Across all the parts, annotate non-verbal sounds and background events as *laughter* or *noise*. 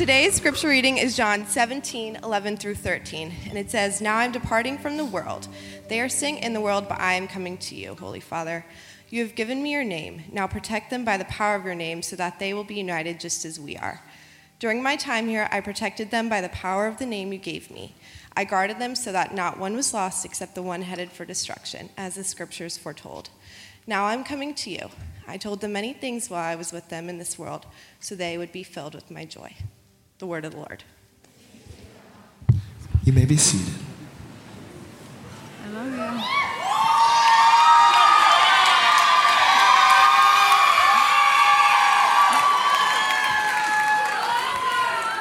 Today's scripture reading is John 17, 11 through 13. And it says, Now I'm departing from the world. They are staying in the world, but I am coming to you, Holy Father. You have given me your name. Now protect them by the power of your name so that they will be united just as we are. During my time here, I protected them by the power of the name you gave me. I guarded them so that not one was lost except the one headed for destruction, as the scriptures foretold. Now I'm coming to you. I told them many things while I was with them in this world, so they would be filled with my joy. The word of the Lord. You may be seated. I love you.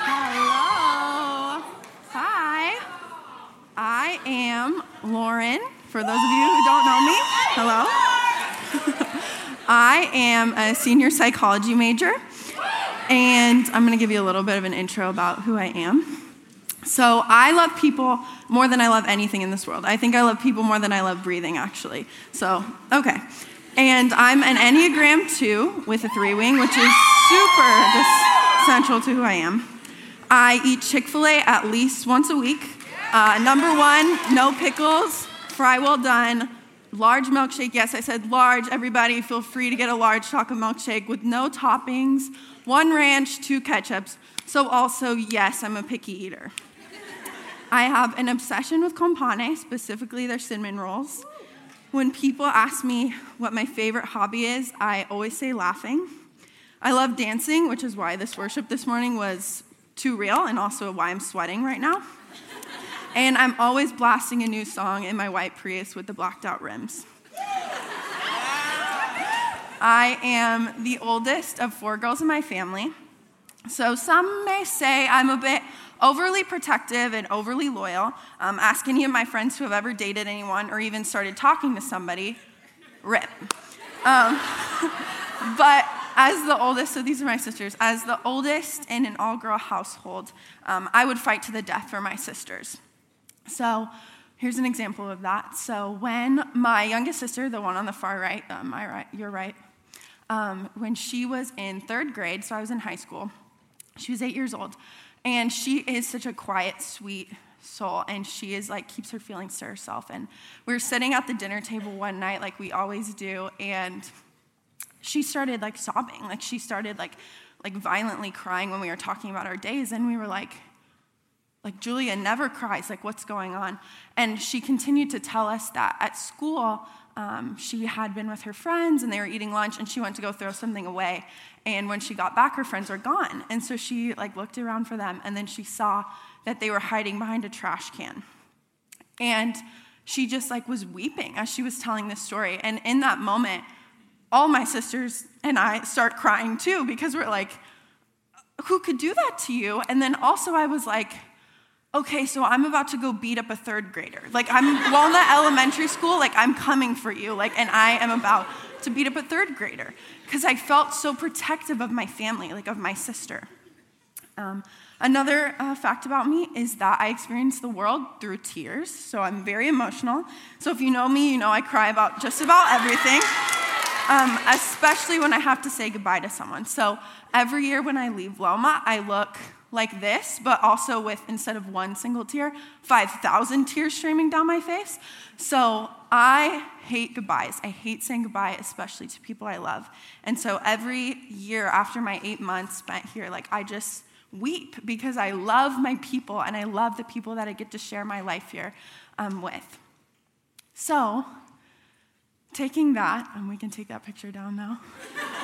Hello. Hi. I am Lauren, for those of you who don't know me. Hello. *laughs* I am a senior psychology major, and I'm going to give you a little bit of an intro about who I am. So, I love people more than I love anything in this world. I think I love people more than I love breathing, actually. So, okay. And I'm an Enneagram 2 with a three wing, which is super central to who I am. I eat Chick fil A at least once a week. Uh, number one, no pickles, fry well done, large milkshake. Yes, I said large. Everybody, feel free to get a large chocolate milkshake with no toppings, one ranch, two ketchups. So, also, yes, I'm a picky eater. I have an obsession with Con Pane, specifically their cinnamon rolls. When people ask me what my favorite hobby is, I always say laughing. I love dancing, which is why this worship this morning was too real and also why I'm sweating right now. And I'm always blasting a new song in my white Prius with the blacked out rims. I am the oldest of four girls in my family. So some may say I'm a bit overly protective and overly loyal. Um, ask any of my friends who have ever dated anyone or even started talking to somebody, rip. Um, *laughs* but as the oldest, so these are my sisters, as the oldest in an all girl household, um, I would fight to the death for my sisters. So here's an example of that. So when my youngest sister, the one on the far right, um, my right, your right, um, when she was in third grade, so I was in high school, she was eight years old, and she is such a quiet, sweet soul, and she is like keeps her feelings to herself. And we were sitting at the dinner table one night, like we always do, and she started like sobbing, like she started like like violently crying when we were talking about our days, and we were like, like Julia never cries, like what's going on? And she continued to tell us that at school um, she had been with her friends and they were eating lunch and she went to go throw something away. And when she got back her friends were gone. And so she like looked around for them and then she saw that they were hiding behind a trash can. And she just like was weeping as she was telling this story. And in that moment all my sisters and i start crying too because we're like who could do that to you? And then also i was like okay, so I'm about to go beat up a third grader. Like, I'm Walnut Elementary School, like, I'm coming for you, like, and I am about to beat up a third grader because I felt so protective of my family, like, of my sister. Um, another uh, fact about me is that I experience the world through tears, so I'm very emotional. So if you know me, you know I cry about just about everything. Um, especially when I have to say goodbye to someone. So every year when I leave Loma, I look like this, but also with, instead of one single tear, 5,000 tears streaming down my face. So I hate goodbyes. I hate saying goodbye, especially to people I love. And so every year after my eight months spent here, like I just weep because I love my people and I love the people that I get to share my life here um, with. So, taking that, and we can take that picture down now.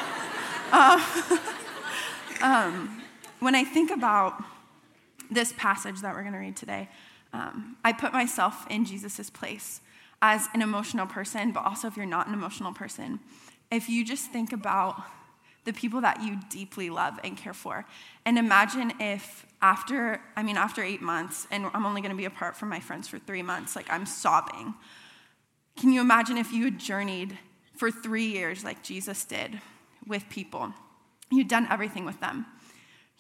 *laughs* uh, *laughs* um, when I think about this passage that we're going to read today, um, I put myself in Jesus' place as an emotional person, but also if you're not an emotional person, if you just think about the people that you deeply love and care for, and imagine if after, I mean, after eight months, and I'm only going to be apart from my friends for three months, like I'm sobbing. Can you imagine if you had journeyed for three years like Jesus did with people? You'd done everything with them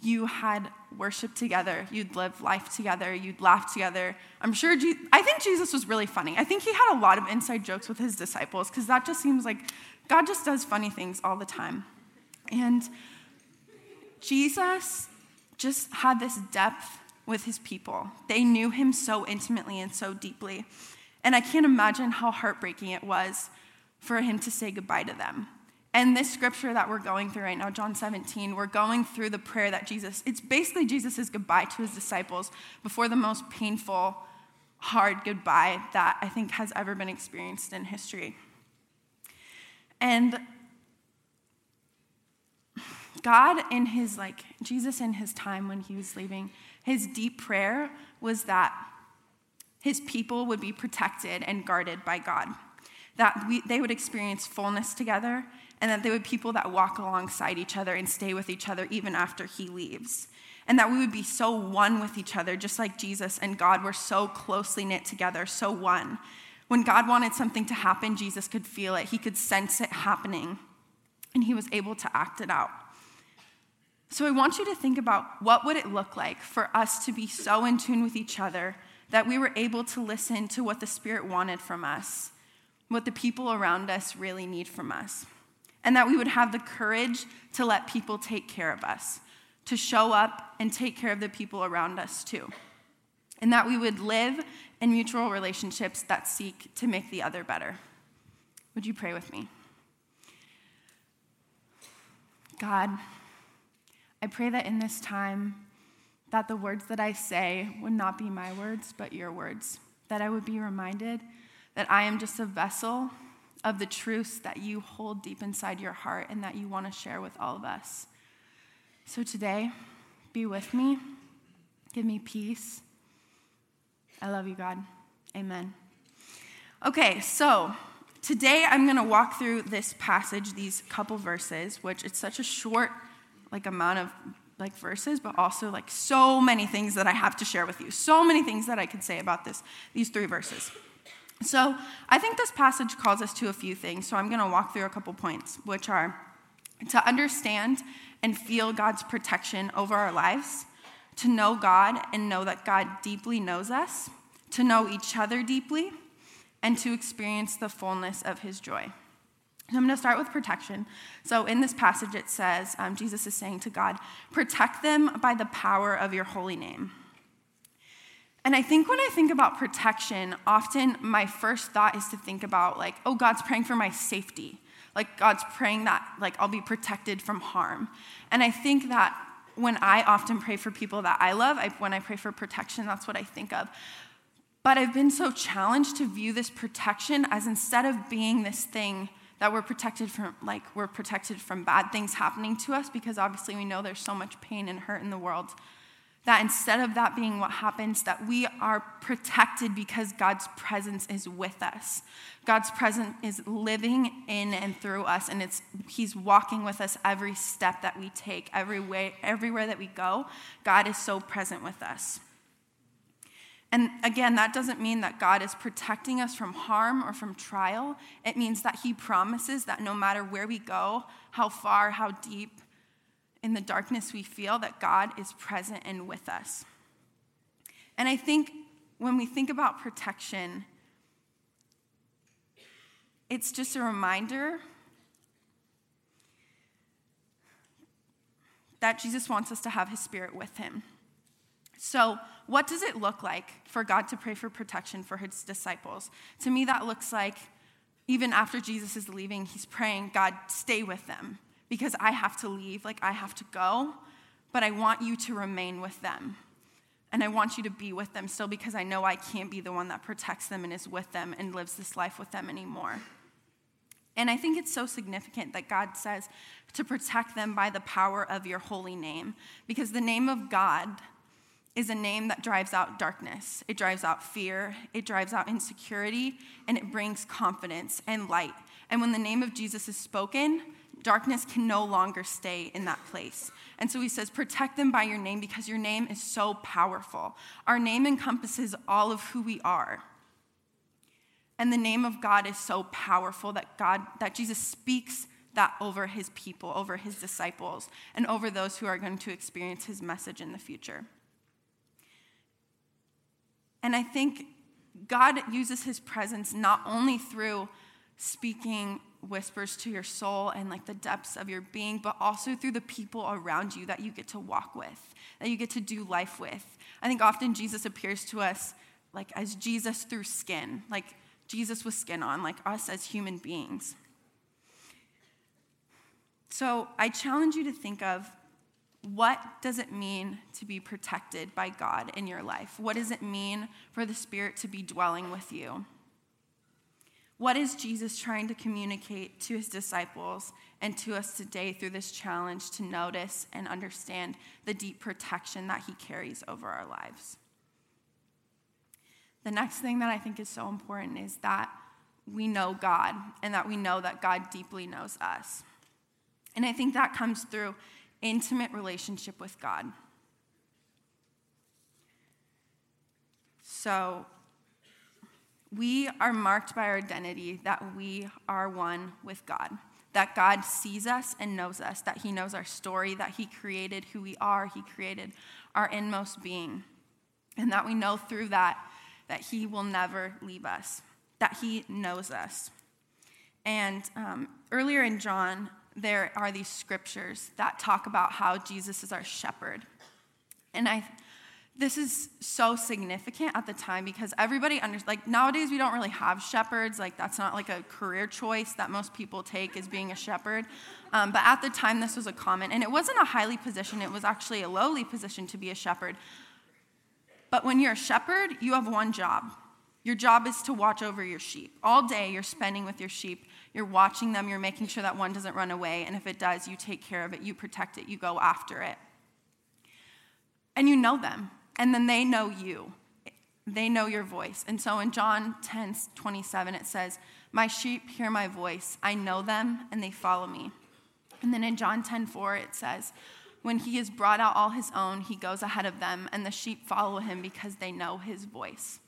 you had worship together, you'd live life together, you'd laugh together. I'm sure, Je- I think Jesus was really funny. I think he had a lot of inside jokes with his disciples because that just seems like God just does funny things all the time. And Jesus just had this depth with his people. They knew him so intimately and so deeply. And I can't imagine how heartbreaking it was for him to say goodbye to them. And this scripture that we're going through right now, John 17, we're going through the prayer that Jesus, it's basically Jesus' goodbye to his disciples before the most painful, hard goodbye that I think has ever been experienced in history. And God, in his, like, Jesus in his time when he was leaving, his deep prayer was that his people would be protected and guarded by God, that we, they would experience fullness together, and that they would be people that walk alongside each other and stay with each other even after he leaves. And that we would be so one with each other, just like Jesus and God were so closely knit together, so one. When God wanted something to happen, Jesus could feel it, he could sense it happening, and he was able to act it out. So I want you to think about what would it look like for us to be so in tune with each other that we were able to listen to what the Spirit wanted from us, what the people around us really need from us, and that we would have the courage to let people take care of us, to show up and take care of the people around us too, and that we would live in mutual relationships that seek to make the other better. Would you pray with me? God, I pray that in this time, that the words that I say would not be my words, but your words. That I would be reminded that I am just a vessel of the truths that you hold deep inside your heart and that you want to share with all of us. So today, be with me. Give me peace. I love you, God. Amen. Okay, so today I'm going to walk through this passage, these couple verses, which it's such a short like amount of like verses, but also like so many things that I have to share with you. So many things that I could say about this, these three verses. So I think this passage calls us to a few things. So I'm going to walk through a couple points, which are to understand and feel God's protection over our lives, to know God and know that God deeply knows us, to know each other deeply, and to experience the fullness of his joy. I'm going to start with protection. So in this passage, it says, um, Jesus is saying to God, protect them by the power of your holy name. And I think when I think about protection, often my first thought is to think about, like, oh, God's praying for my safety. Like, God's praying that, like, I'll be protected from harm. And I think that when I often pray for people that I love, I, when I pray for protection, that's what I think of. But I've been so challenged to view this protection as instead of being this thing that we're protected from like we're protected from bad things happening to us because obviously we know there's so much pain and hurt in the world that instead of that being what happens that we are protected because god's presence is with us. God's presence is living in and through us and it's he's walking with us every step that we take every way everywhere that we go. God is so present with us. And again, that doesn't mean that God is protecting us from harm or from trial. It means that He promises that no matter where we go, how far, how deep in the darkness we feel, that God is present and with us. And I think when we think about protection, it's just a reminder that Jesus wants us to have His Spirit with Him. So, what does it look like for God to pray for protection for his disciples? To me, that looks like even after Jesus is leaving, he's praying, God, stay with them because I have to leave, like I have to go, but I want you to remain with them. And I want you to be with them still because I know I can't be the one that protects them and is with them and lives this life with them anymore. And I think it's so significant that God says to protect them by the power of your holy name because the name of God is a name that drives out darkness. It drives out fear, it drives out insecurity, and it brings confidence and light. And when the name of Jesus is spoken, darkness can no longer stay in that place. And so he says, Protect them by your name because your name is so powerful. Our name encompasses all of who we are. And the name of God is so powerful that God, that Jesus speaks that over his people, over his disciples, and over those who are going to experience his message in the future. And I think God uses his presence not only through speaking whispers to your soul and like the depths of your being, but also through the people around you that you get to walk with, that you get to do life with. I think often Jesus appears to us like as Jesus through skin, like Jesus with skin on, like us as human beings. So I challenge you to think of what does it mean to be protected by God in your life? What does it mean for the Spirit to be dwelling with you? What is Jesus trying to communicate to his disciples and to us today through this challenge to notice and understand the deep protection that he carries over our lives? The next thing that I think is so important is that we know God and that we know that God deeply knows us. And I think that comes through intimate relationship with God. So, we are marked by our identity that we are one with God, that God sees us and knows us, that He knows our story, that He created who we are, He created our inmost being, and that we know through that that He will never leave us, that He knows us. And um, earlier in John, there are these scriptures that talk about how Jesus is our shepherd. And I this is so significant at the time because everybody under like nowadays we don't really have shepherds. Like that's not like a career choice that most people take as being a shepherd. Um, but at the time this was a common and it wasn't a highly position it was actually a lowly position to be a shepherd. But when you're a shepherd you have one job. Your job is to watch over your sheep. All day you're spending with your sheep. You're watching them. You're making sure that one doesn't run away and if it does you take care of it. You protect it. You go after it. And you know them and then they know you. They know your voice. And so in John 10 27, it says, My sheep hear my voice. I know them, and they follow me. And then in John 10 4, it says, When he has brought out all his own, he goes ahead of them, and the sheep follow him because they know his voice.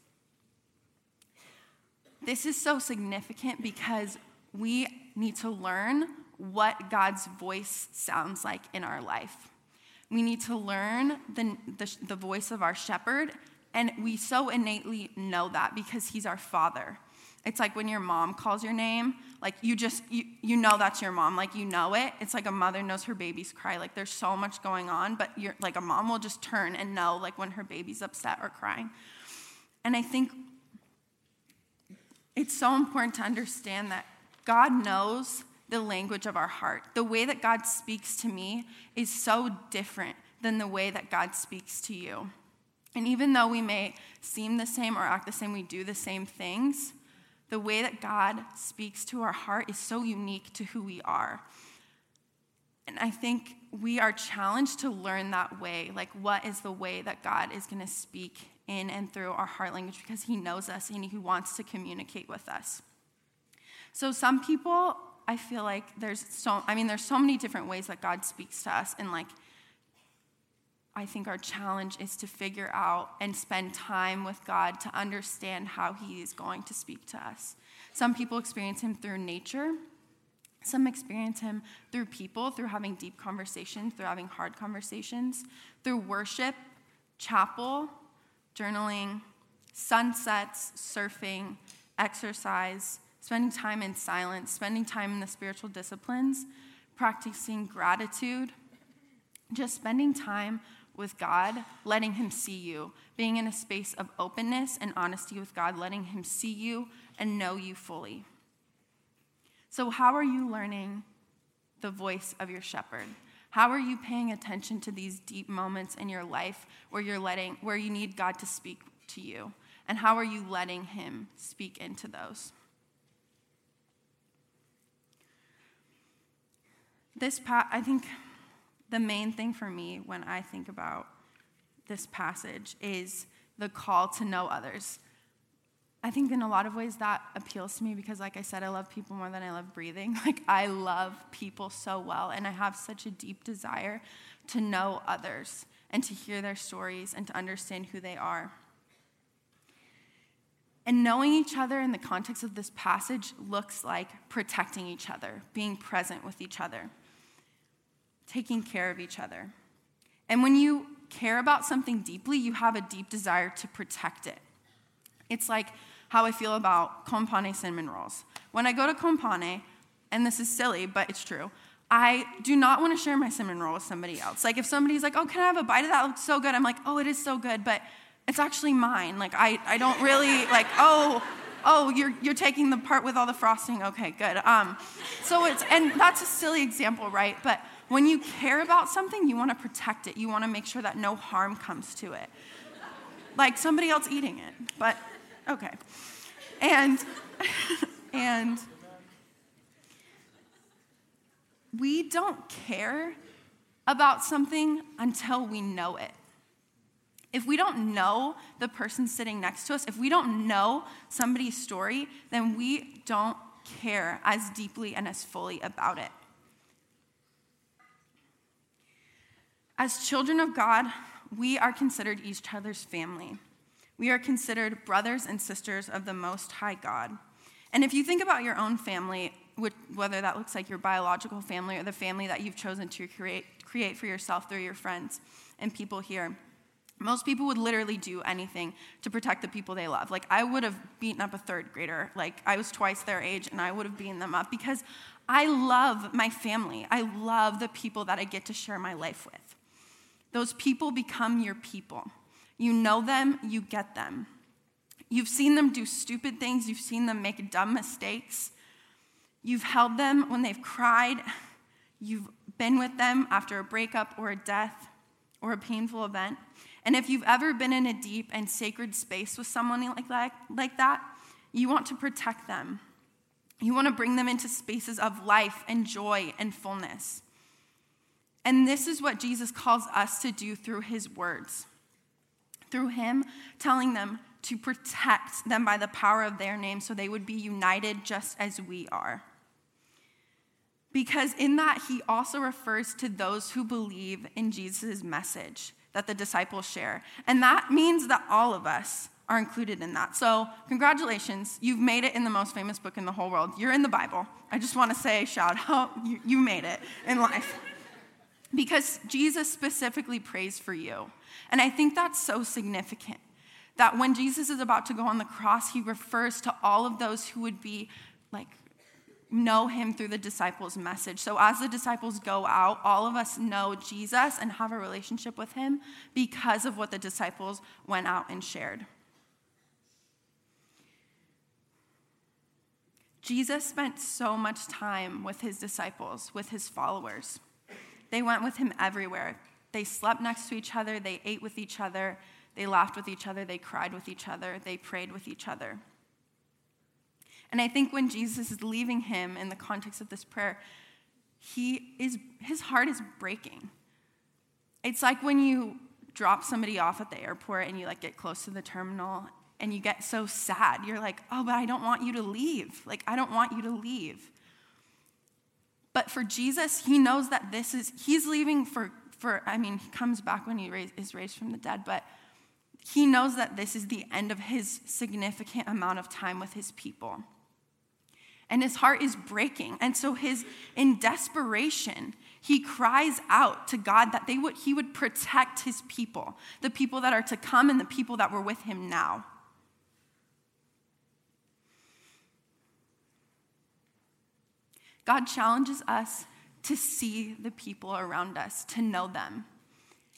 This is so significant because we need to learn what God's voice sounds like in our life. We need to learn the, the, the voice of our shepherd, and we so innately know that because he's our father. It's like when your mom calls your name, like you just, you, you know that's your mom, like you know it. It's like a mother knows her baby's cry. Like there's so much going on, but you're like a mom will just turn and know like when her baby's upset or crying. And I think it's so important to understand that God knows the language of our heart. The way that God speaks to me is so different than the way that God speaks to you. And even though we may seem the same or act the same, we do the same things, the way that God speaks to our heart is so unique to who we are. And I think we are challenged to learn that way. Like, what is the way that God is going to speak in and through our heart language because He knows us and He wants to communicate with us. So, some people I feel like there's so, I mean, there's so many different ways that God speaks to us. And like, I think our challenge is to figure out and spend time with God to understand how He is going to speak to us. Some people experience Him through nature, some experience Him through people, through having deep conversations, through having hard conversations, through worship, chapel, journaling, sunsets, surfing, exercise spending time in silence, spending time in the spiritual disciplines, practicing gratitude, just spending time with God, letting Him see you, being in a space of openness and honesty with God, letting Him see you and know you fully. So, how are you learning the voice of your shepherd? How are you paying attention to these deep moments in your life where you're letting where you need God to speak to you? And how are you letting him speak into those? This, pa- I think the main thing for me when I think about this passage is the call to know others. I think in a lot of ways that appeals to me because, like I said, I love people more than I love breathing. *laughs* Like, I love people so well, and I have such a deep desire to know others and to hear their stories and to understand who they are. And knowing each other in the context of this passage looks like protecting each other, being present with each other taking care of each other. And when you care about something deeply, you have a deep desire to protect it. It's like how I feel about Con Pane cinnamon rolls. When I go to Con Pane, and this is silly, but it's true. I do not want to share my cinnamon roll with somebody else. Like if somebody's like, "Oh, can I have a bite of that? It looks so good." I'm like, "Oh, it is so good," but it's actually mine. Like I, I don't really like, "Oh, oh, you're you're taking the part with all the frosting." Okay, good. Um, so it's and that's a silly example, right? But when you care about something, you want to protect it. You want to make sure that no harm comes to it. Like somebody else eating it. But okay. And *laughs* and we don't care about something until we know it. If we don't know the person sitting next to us, if we don't know somebody's story, then we don't care as deeply and as fully about it. As children of God, we are considered each other's family. We are considered brothers and sisters of the Most High God. And if you think about your own family, whether that looks like your biological family or the family that you've chosen to create, create for yourself through your friends and people here. Most people would literally do anything to protect the people they love. Like, I would have beaten up a third grader. Like, I was twice their age, and I would have beaten them up because I love my family. I love the people that I get to share my life with. Those people become your people. You know them, you get them. You've seen them do stupid things, you've seen them make dumb mistakes, You've held them when they've cried. You've been with them after a breakup or a death or a painful event. And if you've ever been in a deep and sacred space with someone like that, like that, you want to protect them. You want to bring them into spaces of life and joy and fullness. And this is what Jesus calls us to do through his words. Through him telling them to protect them by the power of their name so they would be united just as we are. Because in that, he also refers to those who believe in Jesus' message that the disciples share. And that means that all of us are included in that. So, congratulations, you've made it in the most famous book in the whole world. You're in the Bible. I just want to say, shout out, *laughs* you, you made it in life. Because Jesus specifically prays for you. And I think that's so significant that when Jesus is about to go on the cross, he refers to all of those who would be like know him through the disciples' message. So, as the disciples go out, all of us know Jesus and have a relationship with him because of what the disciples went out and shared. Jesus spent so much time with his disciples, with his followers. They went with him everywhere. They slept next to each other, they ate with each other, they laughed with each other, they cried with each other, they prayed with each other. And I think when Jesus is leaving him in the context of this prayer, he is, his heart is breaking. It's like when you drop somebody off at the airport and you like get close to the terminal and you get so sad. You're like, oh, but I don't want you to leave. Like, I don't want you to leave. But for Jesus, he knows that this is, he's leaving for, for I mean, he comes back when he is raised from the dead, but he knows that this is the end of his significant amount of time with his people and his heart is breaking. And so his in desperation, he cries out to God that they would he would protect his people, the people that are to come and the people that were with him now. God challenges us to see the people around us, to know them.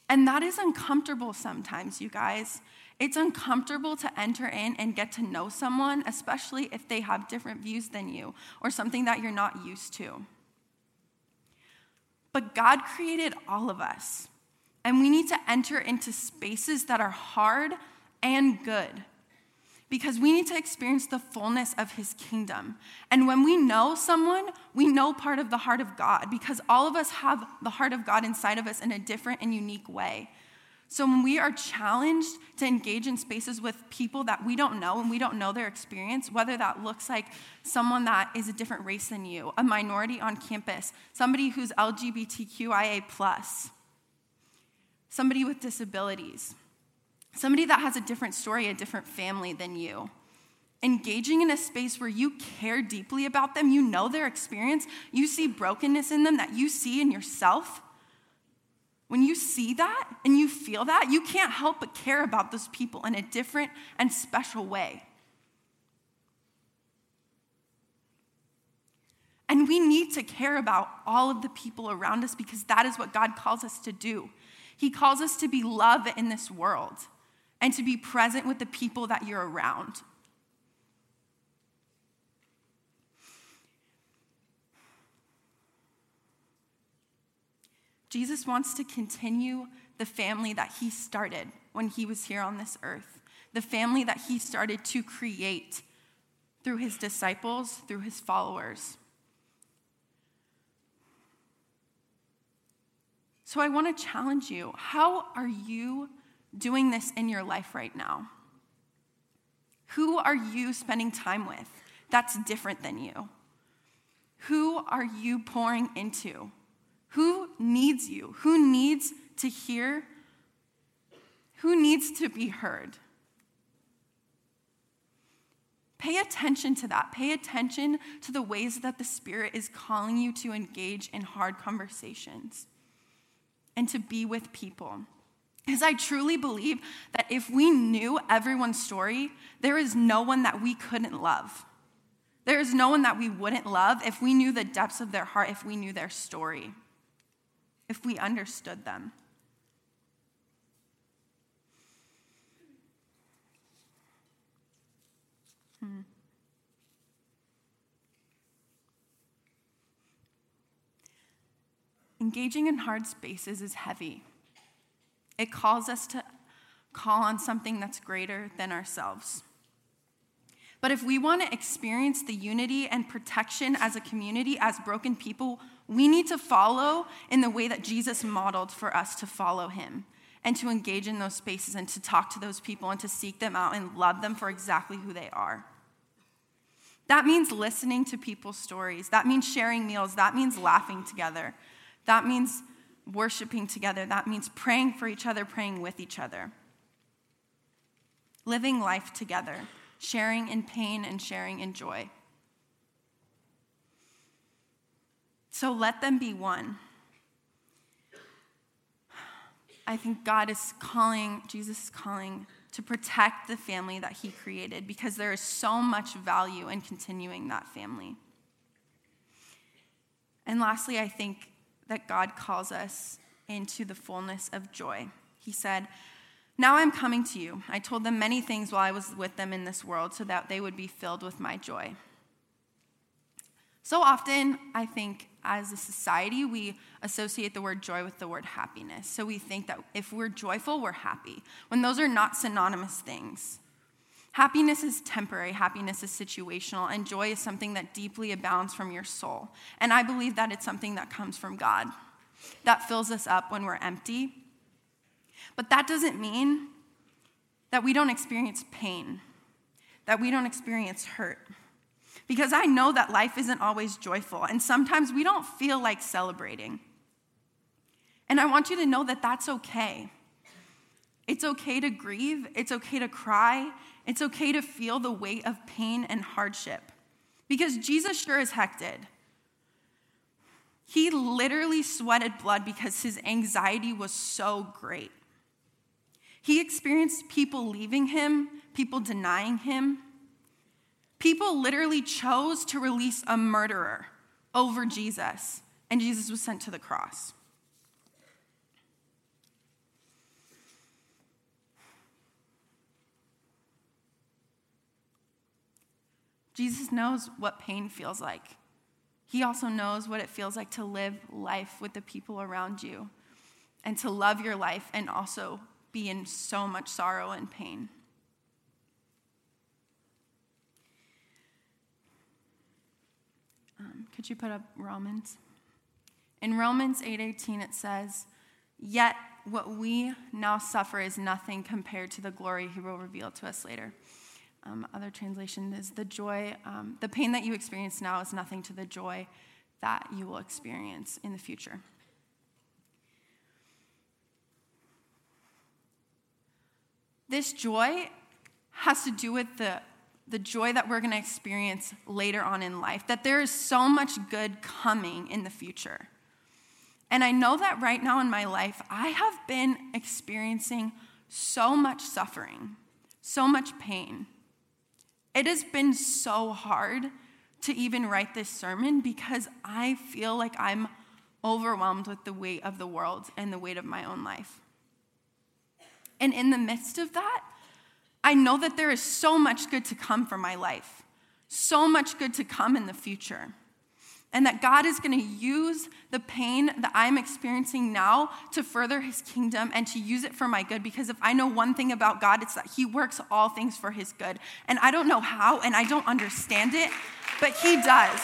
And that is uncomfortable sometimes, you guys. It's uncomfortable to enter in and get to know someone, especially if they have different views than you or something that you're not used to. But God created all of us, and we need to enter into spaces that are hard and good because we need to experience the fullness of his kingdom. And when we know someone, we know part of the heart of God because all of us have the heart of God inside of us in a different and unique way. So when we are challenged to engage in spaces with people that we don't know and we don't know their experience, whether that looks like someone that is a different race than you, a minority on campus, somebody who's LGBTQIA, somebody with disabilities, somebody that has a different story, a different family than you. Engaging in a space where you care deeply about them, you know their experience, you see brokenness in them that you see in yourself when you see that and you feel that, you can't help but care about those people in a different and special way. And we need to care about all of the people around us because that is what God calls us to do. He calls us to be love in this world and to be present with the people that you're around. Jesus wants to continue the family that he started when he was here on this earth, the family that he started to create through his disciples, through his followers. So I want to challenge you. How are you doing this in your life right now? Who are you spending time with that's different than you? Who are you pouring into? Who needs you? Who needs to hear? Who needs to be heard? Pay attention to that. Pay attention to the ways that the Spirit is calling you to engage in hard conversations and to be with people. Because I truly believe that if we knew everyone's story, there is no one that we couldn't love. There is no one that we wouldn't love if we knew the depths of their heart, if we knew their story, if we understood them. Hmm. Engaging in hard spaces is heavy. It calls us to call on something that's greater than ourselves. But if we want to experience the unity and protection as a community, as broken people, we need to follow in the way that Jesus modeled for us to follow him and to engage in those spaces and to talk to those people and to seek them out and love them for exactly who they are. That means listening to people's stories. That means sharing meals. That means laughing together. That means worshiping together. That means praying for each other, praying with each other. Living life together, sharing in pain and sharing in joy. So let them be one. I think God is calling, Jesus is calling to protect the family that he created because there is so much value in continuing that family. And lastly, I think that God calls us into the fullness of joy. He said, Now I'm coming to you. I told them many things while I was with them in this world so that they would be filled with my joy. So often, I think as a society, we associate the word joy with the word happiness. So we think that if we're joyful, we're happy, when those are not synonymous things. Happiness is temporary, happiness is situational, and joy is something that deeply abounds from your soul. And I believe that it's something that comes from God, that fills us up when we're empty. But that doesn't mean that we don't experience pain, that we don't experience hurt because I know that life isn't always joyful, and sometimes we don't feel like celebrating. And I want you to know that that's okay. It's okay to grieve, it's okay to cry, it's okay to feel the weight of pain and hardship. Because Jesus sure as heck did. He literally sweated blood because his anxiety was so great. He experienced people leaving him, people denying him, People literally chose to release a murderer over Jesus, and Jesus was sent to the cross. Jesus knows what pain feels like. He also knows what it feels like to live life with the people around you and to love your life and also be in so much sorrow and pain. Um, could you put up Romans? In Romans 8:18 it says, "Yet what we now suffer is nothing compared to the glory he will reveal to us later." Um, other translation is the joy, um, the pain that you experience now is nothing to the joy that you will experience in the future. This joy has to do with the the joy that we're going to experience later on in life, that there is so much good coming in the future. And I know that right now in my life, I have been experiencing so much suffering, so much pain. It has been so hard to even write this sermon because I feel like I'm overwhelmed with the weight of the world and the weight of my own life. And in the midst of that, I know that there is so much good to come for my life, so much good to come in the future. And that God is going to use the pain that I'm experiencing now to further his kingdom and to use it for my good. Because if I know one thing about God, it's that he works all things for his good. And I don't know how and I don't understand it, but he does.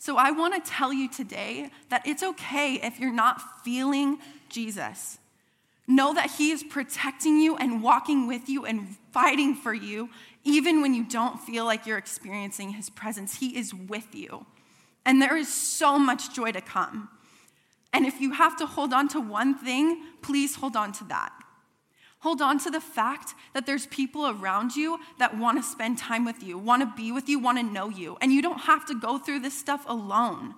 So I want to tell you today that it's okay if you're not feeling Jesus. Know that He is protecting you and walking with you and fighting for you, even when you don't feel like you're experiencing His presence. He is with you. And there is so much joy to come. And if you have to hold on to one thing, please hold on to that. Hold on to the fact that there's people around you that want to spend time with you, want to be with you, want to know you. And you don't have to go through this stuff alone.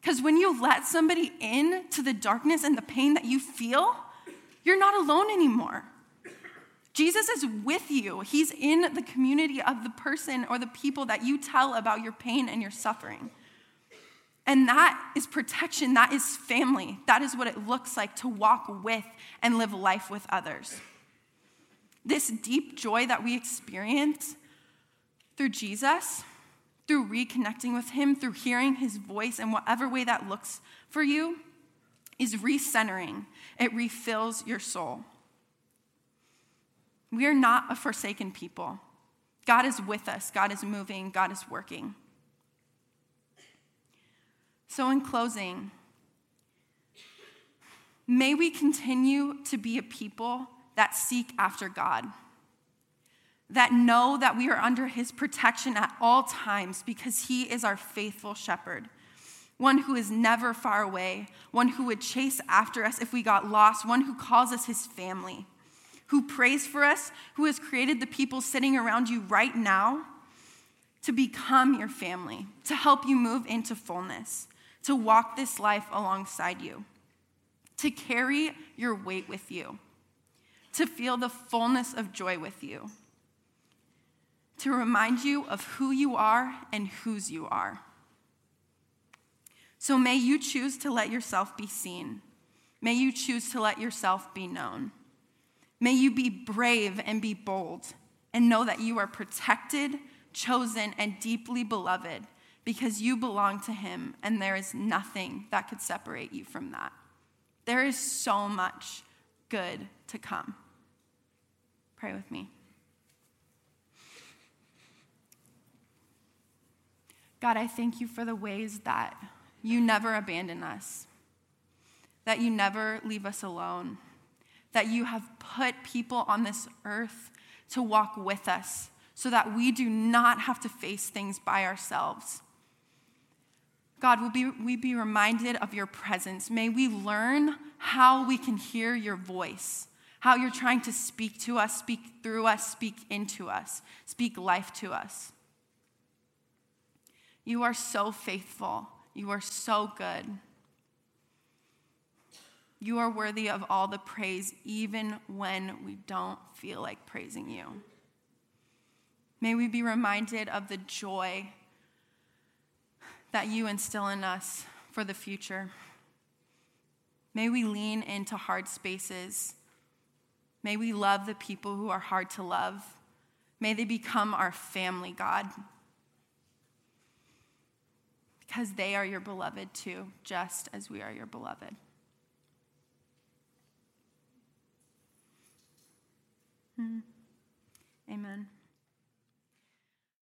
Because when you let somebody in to the darkness and the pain that you feel, you're not alone anymore. Jesus is with you. He's in the community of the person or the people that you tell about your pain and your suffering. And that is protection, that is family. That is what it looks like to walk with and live life with others. This deep joy that we experience through Jesus, through reconnecting with Him, through hearing His voice, in whatever way that looks for you, is recentering. It refills your soul. We are not a forsaken people. God is with us, God is moving, God is working. So, in closing, may we continue to be a people that seek after God, that know that we are under His protection at all times because He is our faithful shepherd, one who is never far away, one who would chase after us if we got lost, one who calls us His family, who prays for us, who has created the people sitting around you right now to become your family, to help you move into fullness to walk this life alongside you, to carry your weight with you, to feel the fullness of joy with you, to remind you of who you are and whose you are. So may you choose to let yourself be seen. May you choose to let yourself be known. May you be brave and be bold and know that you are protected, chosen, and deeply beloved because you belong to Him, and there is nothing that could separate you from that. There is so much good to come. Pray with me. God, I thank you for the ways that you never abandon us, that you never leave us alone, that you have put people on this earth to walk with us so that we do not have to face things by ourselves. God, will be, we be reminded of your presence. May we learn how we can hear your voice, how you're trying to speak to us, speak through us, speak into us, speak life to us. You are so faithful. You are so good. You are worthy of all the praise, even when we don't feel like praising you. May we be reminded of the joy that you instill in us for the future. May we lean into hard spaces. May we love the people who are hard to love. May they become our family, God. Because they are your beloved too, just as we are your beloved. Hmm. Amen.